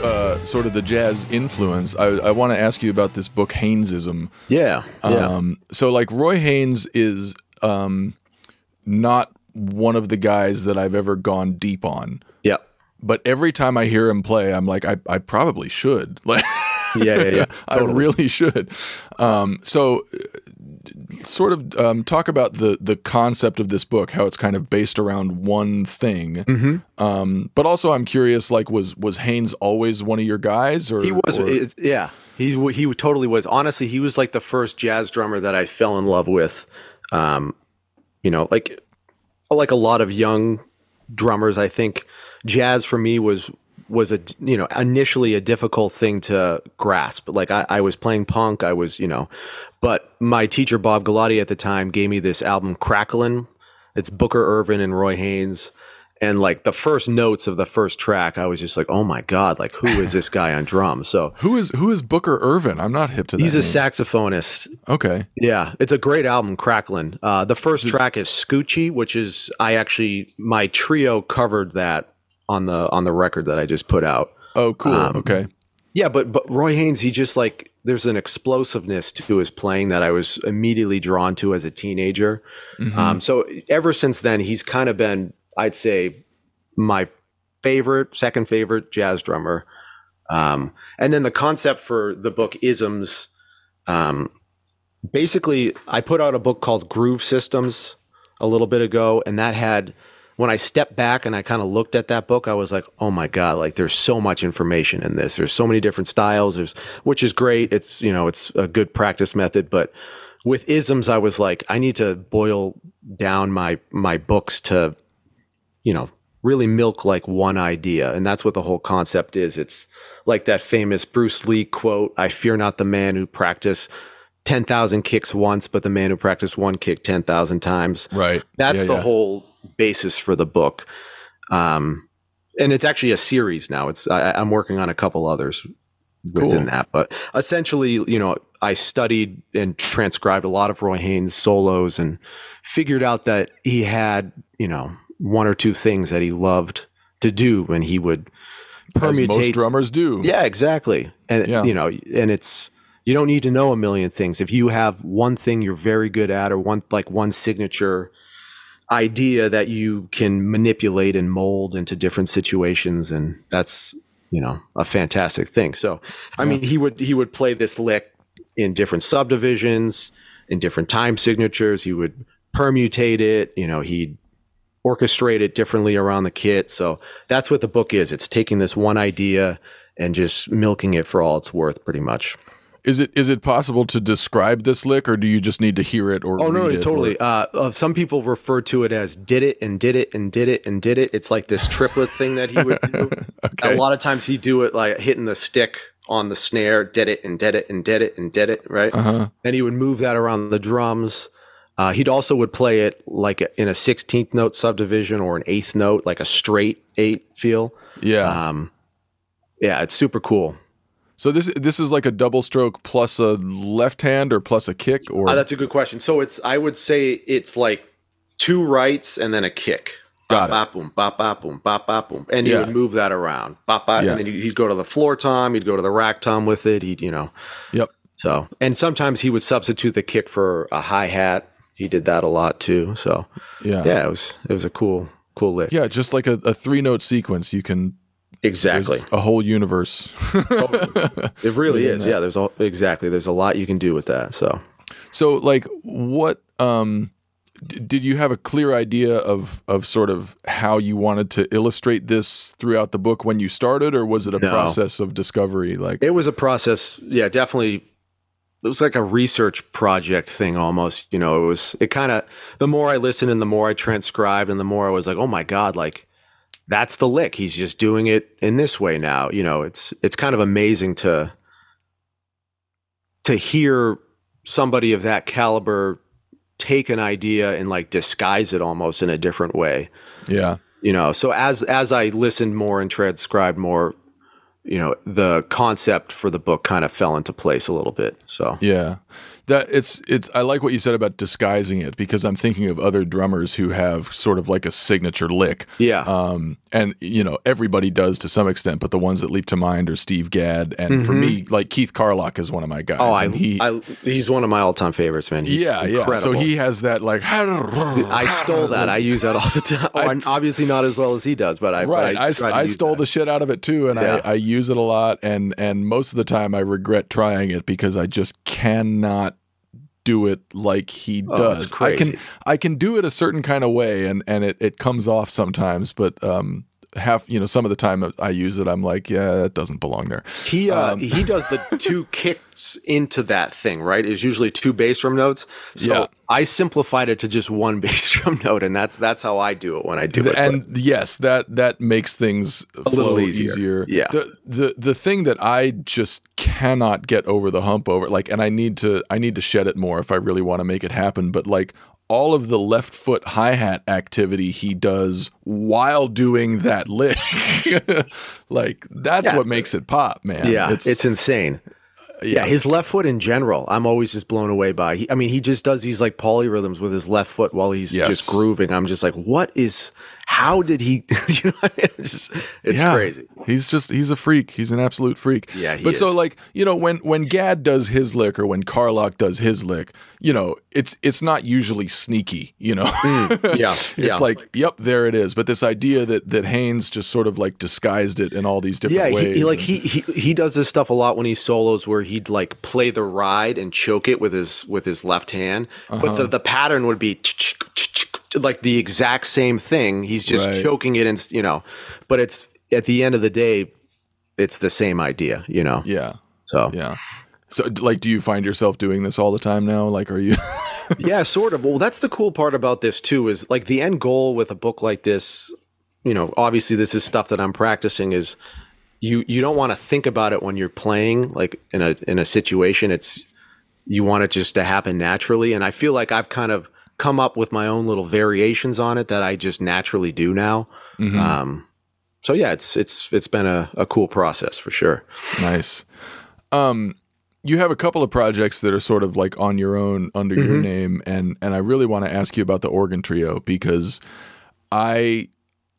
uh, sort of the jazz influence, I, I want to ask you about this book Haynesism. yeah yeah Um, so like Roy Haynes is um, not one of the guys that I've ever gone deep on. yeah But every time I hear him play, I'm like, I, I probably should. [laughs] Like, yeah yeah yeah [laughs] I really should. Um, so, sort of um, talk about the the concept of this book, how it's kind of based around one thing. Mm-hmm. Um, but also, I'm curious, like, was was Haynes always one of your guys, or He was, or- it- yeah. He he totally was. Honestly, he was like the first jazz drummer that I fell in love with. Um, you know, like like a lot of young drummers, I think jazz for me was was a you know initially a difficult thing to grasp. Like I, I was playing punk, I was you know, but my teacher Bob Gullotti at the time gave me this album Cracklin'. It's Booker Ervin and Roy Haynes. And like the first notes of the first track, I was just like, "Oh my god! Like, who is this guy on drums?" So [laughs] who is who is Booker Ervin? I'm not hip to that. he's a name. saxophonist. okay. Yeah, it's a great album, Cracklin'. Uh, the first track is Scoochie, which is I actually my trio covered that on the on the record that I just put out. Oh, cool. Um, okay. Yeah, but but Roy Haynes, he just like there's an explosiveness to his playing that I was immediately drawn to as a teenager. Um, so ever since then, he's kind of been, I'd say, my favorite, second favorite jazz drummer. Um, and then the concept for the book Isms, um, basically, I put out a book called Groove Systems a little bit ago, and that had when I stepped back and I kind of looked at that book, I was like, oh my God, like there's so much information in this. There's so many different styles, there's which is great. It's you know, it's a good practice method, but with isms, I was like, I need to boil down my my books to, you know, really milk like one idea. And that's what the whole concept is. It's like that famous Bruce Lee quote, I fear not the man who practice 10,000 kicks once, but the man who practiced one kick 10,000 times. Right. That's Yeah, the yeah. whole basis for the book. Um, and it's actually a series now. It's I, I'm working on a couple others within Cool. that, but essentially, you know, I studied and transcribed a lot of Roy Haynes solos and figured out that he had, you know, one or two things that he loved to do when he would As most drummers do. yeah, exactly. And Yeah. you know, and it's you don't need to know a million things. If you have one thing you're very good at or one like one signature idea that you can manipulate and mold into different situations and that's you know a fantastic thing. So i mean he would he would play this lick in different subdivisions in different time signatures. He would permutate it you know he'd orchestrate it differently around the kit. So that's what the book is. It's taking this one idea and just milking it for all it's worth pretty much Is it is it possible to describe this lick, or do you just need to hear it or? Oh no, no totally. or- Uh, uh, some people refer to it as did it and did it and did it and did it. It's like this triplet thing that he would do. [laughs] Okay. A lot of times he'd do it like hitting the stick on the snare, did it and did it and did it and did it, right? Uh-huh. And he would move that around the drums. Uh, he'd also would play it like in a 16th note subdivision or an eighth note, like a straight eight feel. Yeah. Um, yeah, it's super cool. So this this is like a double stroke plus a left hand or plus a kick or Uh, that's a good question. So it's I would say it's like two rights and then a kick. Got bop, it. bop, boom, bop, bop, boom, bop, bop, boom, and he Yeah. would move that around. Bop, bop, Yeah. and then he'd he'd go to the floor tom, he'd go to the rack tom with it. He'd you know Yep. so and sometimes he would substitute the kick for a hi hat. He did that a lot too. So Yeah. yeah, it was it was a cool cool lick. Yeah, just like a, a three note sequence, you can exactly. there's a whole universe. It really [laughs] is. that. Yeah, there's a, exactly. There's a lot you can do with that. So So, like, what um, d- did you have a clear idea of of sort of how you wanted to illustrate this throughout the book when you started, or was it a No. process of discovery? Like, It was a process. Yeah, definitely. It was like a research project thing almost. You know, it was, it kind of, the more I listened and the more I transcribed and the more I was like, oh my God, like that's the lick. He's just doing it in this way now. You know, it's, it's kind of amazing to, to hear somebody of that caliber take an idea and like disguise it almost in a different way yeah, you know so as as i listened more and transcribed more you know the concept for the book kind of fell into place a little bit so yeah. That it's it's. I like what you said about disguising it because I'm thinking of other drummers who have sort of like a signature lick. yeah Um, and you know everybody does to some extent, but the ones that leap to mind are Steve Gadd, and for me, like Keith Carlock is one of my guys. Mm-hmm. oh I, he, I he's one of my all-time favorites man he's yeah, yeah. So he has that like. [laughs] i stole that i use that all the time [laughs] I- Oh, obviously not as well as he does but i but Right, I, try I stole that. the shit out of it too, and Yeah. I, I use it a lot, and and most of the time I regret trying it because I just cannot do it like he Oh, does. I can. I can do it a certain kind of way, and and it, it comes off sometimes, but um half you know some of the time I use it, I'm like, yeah, that doesn't belong there. He uh, Um, he does the [laughs] two kicks into that thing, right? Is usually two bass drum notes. So Yeah. I simplified it to just one [laughs] bass drum note, and that's that's how I do it when I do it. and yes, that that makes things a little easier. Yeah. The the the thing that I just cannot get over the hump over, like, and I need to I need to shed it more if I really want to make it happen. But like all of the left foot hi hat activity he does while doing that lick, [laughs] like that's Yeah. what makes it pop, man. yeah, it's, insane. Yeah. his left foot in general, I'm always just blown away by. He, I mean, he just does these like polyrhythms with his left foot while he's Yes. just grooving. I'm just like, what is? How did he? [laughs] you know, it's just it's yeah. crazy. He's just he's a freak. He's an absolute freak. Yeah, but so like you know when when Gadd does his lick or when Carlock does his lick, you know it's it's not usually sneaky. You know, Mm, [laughs] yeah, it's yeah. like yep, there it is. But this idea that that Haynes just sort of like disguised it in all these different Yeah, ways. he, he like and- he, he he does this stuff a lot when he solos, where he'd like play the ride and choke it with his with his left hand, Uh-huh. but the, the pattern would be like the exact same thing. He's just Right. choking it, and you know, but it's at the end of the day, it's the same idea, you know. yeah, So yeah. So like, do you find yourself doing this all the time now? Like, are you? [laughs] yeah, sort of. Well, that's the cool part about this too is like the end goal with a book like this. You know, obviously, this is stuff that I'm practicing. Is you you don't want to think about it when you're playing, like in a in a situation. It's you want it just to happen naturally, and I feel like I've kind of come up with my own little variations on it that I just naturally do now. Um, so yeah, it's it's it's been a, a cool process for sure. Nice. Um, you have a couple of projects that are sort of like on your own under your Mm-hmm. name, and and I really want to ask you about the organ trio because I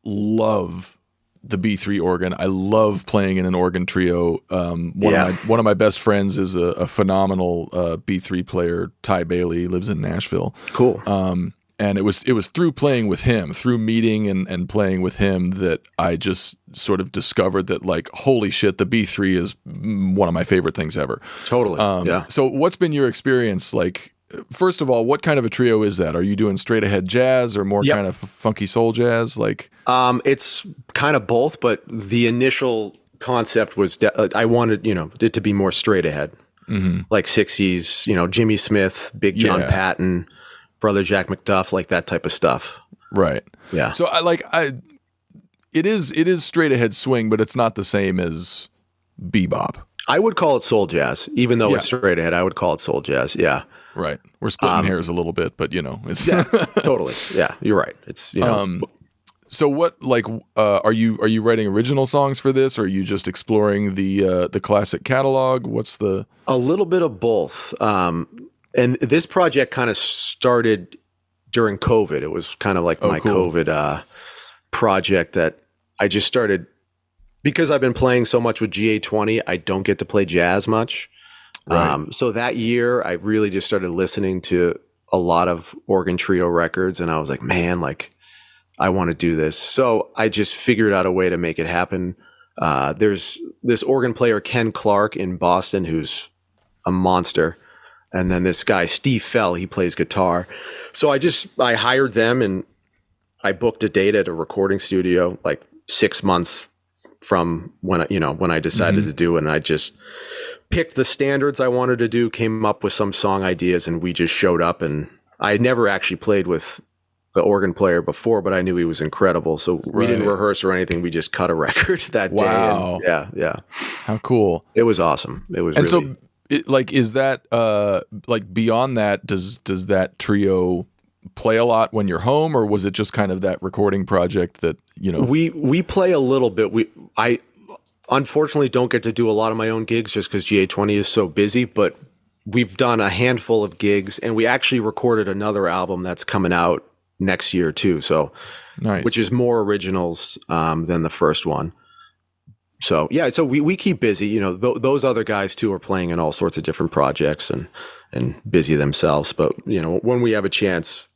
love the B3 organ. I love playing in an organ trio. Um, one Yeah. of my one of my best friends is a, a phenomenal uh, B3 player, Ty Bailey, lives in Nashville. Cool. Um, and it was it was through playing with him, through meeting and and playing with him that I just sort of discovered that like holy shit, the B three is one of my favorite things ever. Totally. Um, yeah. So, what's been your experience like? First of all, what kind of a trio is that? Are you doing straight ahead jazz or more Yep. kind of funky soul jazz? Like, Um, it's kind of both, but the initial concept was de- uh, I wanted you know it to be more straight ahead, like '60s. You know, Jimmy Smith, Big John Yeah. Patton, Brother Jack McDuff, like that type of stuff. right? Yeah. So, I like I. It is it is straight ahead swing, but it's not the same as bebop. I would call it soul jazz, even though it's straight ahead. I would call it soul jazz. Yeah, Right. We're splitting hairs a little bit, but you know, it's Um, yeah, [laughs] totally. Yeah, you're right. It's you know, Um, so what like uh, are you are you writing original songs for this or are you just exploring the uh, the classic catalog? What's the A little bit of both. Um, and this project kind of started during COVID. It was kind of like my cool. COVID uh, project that I just started because I've been playing so much with GA20. I don't get to play jazz much. Um, so that year, I really just started listening to a lot of organ trio records, and I was like, man, like I want to do this. So I just figured out a way to make it happen. Uh, there's this organ player Ken Clark in Boston who's a monster, and then this guy Steve Fell he plays guitar. So I just I hired them and I booked a date at a recording studio like six months from when I, you know when I decided to do it, and I just picked the standards I wanted to do, came up with some song ideas, and we just showed up. And I had never actually played with the organ player before, but I knew he was incredible. So we didn't rehearse or anything. We just cut a [laughs] record that day. Wow. And yeah, yeah, how cool? it was awesome. It was And really, so it, like is that uh like beyond that does does that trio play a lot when you're home or was it just kind of that recording project that, you know, we we play a little bit. We I unfortunately don't get to do a lot of my own gigs just because GA20 is so busy, but we've done a handful of gigs and we actually recorded another album that's coming out next year too. So nice. which is more originals um, than the first one. So yeah, so we, we keep busy. You know, th- those other guys too are playing in all sorts of different projects and and busy themselves. But you know, when we have a chance,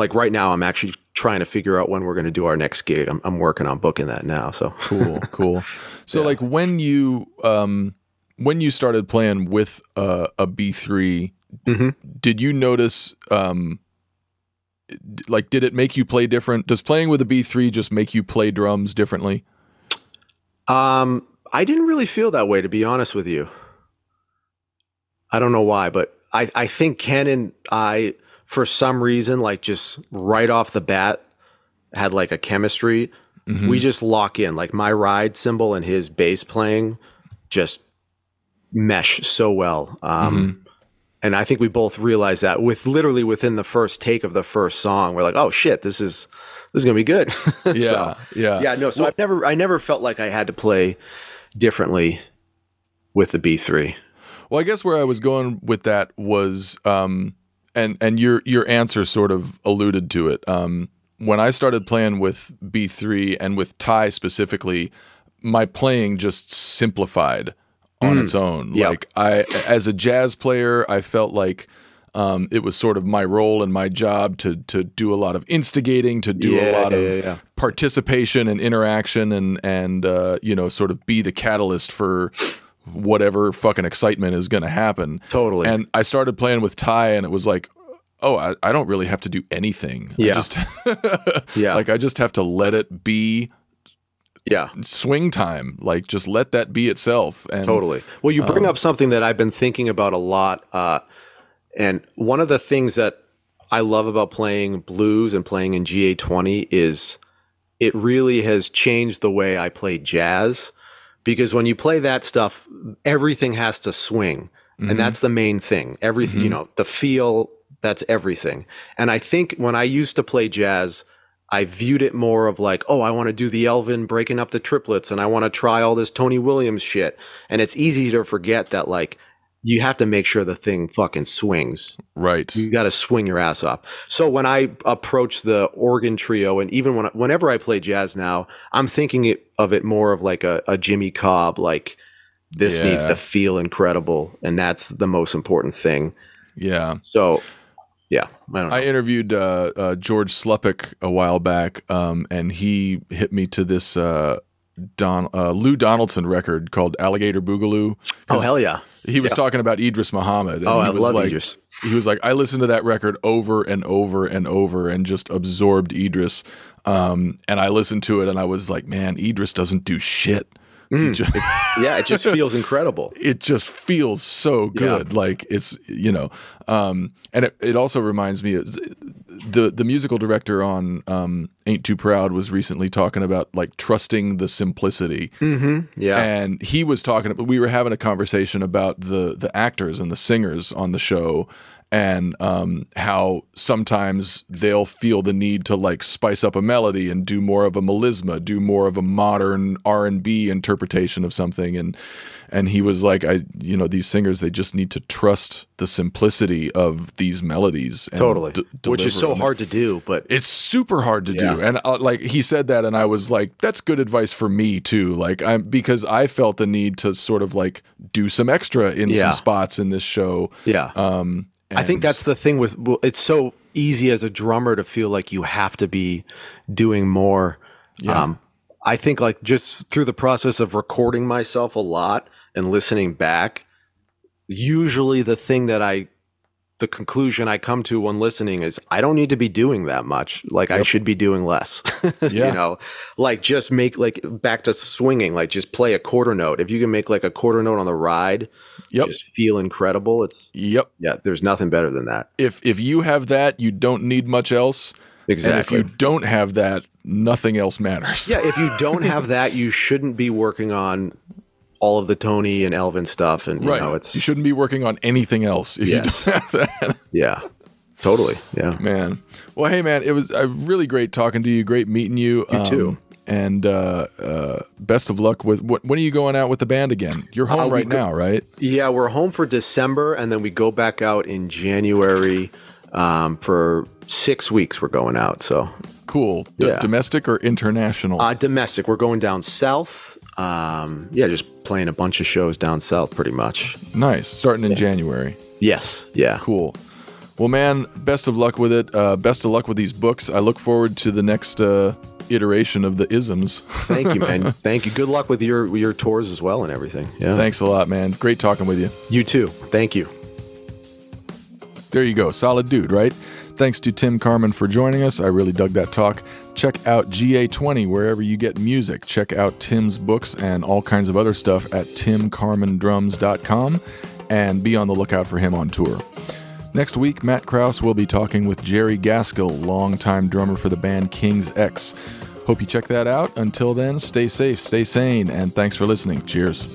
like right now, I'm actually trying to figure out when we're going to do our next gig. I'm, I'm working on booking that now. So [laughs] cool cool so like when you um when you started playing with uh, a b3 Mhm. did you notice um like did it make you play different does playing with a b3 just make you play drums differently Um, I didn't really feel that way, to be honest with you. I don't know why, but I, I think Ken and I, for some reason, like just right off the bat, had like a chemistry. We just lock in. Like my ride cymbal and his bass playing just mesh so well. Um, And I think we both realized that with literally within the first take of the first song, we're like, oh shit, this is this is gonna be good. [laughs] So- yeah yeah yeah, no. So I've never, I never felt like I had to play differently with the B three. Well, I guess where I was going with that was, um, and and your your answer sort of alluded to it. Um, when I started playing with B three and with Ty specifically, my playing just simplified on its own. Yep. Like I, as a jazz player, I felt like. Um, it was sort of my role and my job to to do a lot of instigating, to do a Yeah, lot of yeah, yeah. participation and interaction, and and uh, you know, sort of be the catalyst for whatever fucking excitement is going to happen. Totally. And I started playing with Ty, and it was like, oh, I, I don't really have to do anything. I Yeah. just, [laughs] Yeah. like I just have to let it be Yeah, swing time. Like just let that be itself. And totally. Well, you bring up something that I've been thinking about a lot, uh, and one of the things that I love about playing blues and playing in GA twenty is it really has changed the way I play jazz. Because when you play that stuff, everything has to swing. And mm-hmm. that's the main thing. Everything, you mm-hmm. know, the feel, that's everything. And I think when I used to play jazz, I viewed it more of like, oh, I want to do the Elvin breaking up the triplets and I want to try all this Tony Williams shit. And it's easy to forget that, like, you have to make sure the thing fucking swings. right. You got to swing your ass off. So when I approach the organ trio, and even when whenever I play jazz now, I'm thinking it, of it more of like a, a Jimmy Cobb, like this needs to feel incredible, and that's the most important thing. Yeah. So Yeah, I. I interviewed uh, uh, George Sluppick a while back, um, and he hit me to this uh, Don uh, Lou Donaldson record called Alligator Boogaloo. Oh hell yeah! He was talking about Idris Muhammad. And Oh, he I was love like, Idris. He was like, I listened to that record over and over and over and just absorbed Idris. Um, and I listened to it and I was like, man, Idris doesn't do shit. [laughs] Mm. He ju- Yeah, it just feels incredible. [laughs] it just feels so good. Like it's you know, um, and it, it also reminds me of the the musical director on um, Ain't Too Proud was recently talking about like trusting the simplicity, Yeah, and he was talking. About, we were having a conversation about the the actors and the singers on the show. And um, how sometimes they'll feel the need to like spice up a melody and do more of a melisma, do more of a modern R and B interpretation of something, and and he was like, I, you know, these singers they just need to trust the simplicity of these melodies, and totally. d- Which is so hard to do, but It's super hard to Yeah. do, and uh, like he said that, and I was like, "That's good advice for me too." Like, I'm because I felt the need to sort of like do some extra in Yeah. some spots in this show. yeah. Um, I think that's the thing with well, it's so easy as a drummer to feel like you have to be doing more. Yeah. Um, I think like just through the process of recording myself a lot and listening back, usually the thing that I the conclusion I come to when listening is I don't need to be doing that much. Like I should be doing less. [laughs] Yeah. you know, like just make like back to swinging, like just play a quarter note. If you can make like a quarter note on the ride, Yep. just feel incredible. It's Yep. yeah, there's nothing better than that. If if you have that, you don't need much else. Exactly. And if you don't have that, nothing else matters. Yeah, if you [laughs] don't have that, you shouldn't be working on all of the Tony and Elvin stuff. And you Right. know, it's you shouldn't be working on anything else if Yes. you have that. [laughs] yeah, totally. Yeah. Man. Well, hey, man, it was uh, really great talking to you. Great meeting you. You too. And uh, uh, best of luck with what, when are you going out with the band again? You're home Uh, right go- now, right? Yeah, we're home for December, and then we go back out in January um, for six weeks. We're going out. So Cool. D- Yeah. domestic or international? uh, domestic, we're going down south. Um, yeah, just playing a bunch of shows down south, pretty much. nice. Starting in January. Yes. Yeah. Cool. Well, man, best of luck with it. Uh, best of luck with these books. I look forward to the next uh, iteration of the isms. Thank you, man. [laughs] Thank you. Good luck with your your tours as well and everything. Yeah. Thanks a lot, man. Great talking with you. You too. Thank you. There you go. Solid dude, right? Thanks to Tim Carman for joining us. I really dug that talk. Check out GA20 wherever you get music. Check out Tim's books and all kinds of other stuff at timcarmandrums.com and be on the lookout for him on tour. Next week, Matt Krause will be talking with Jerry Gaskill, longtime drummer for the band King's X. Hope you check that out. Until then, stay safe, stay sane, and thanks for listening. Cheers.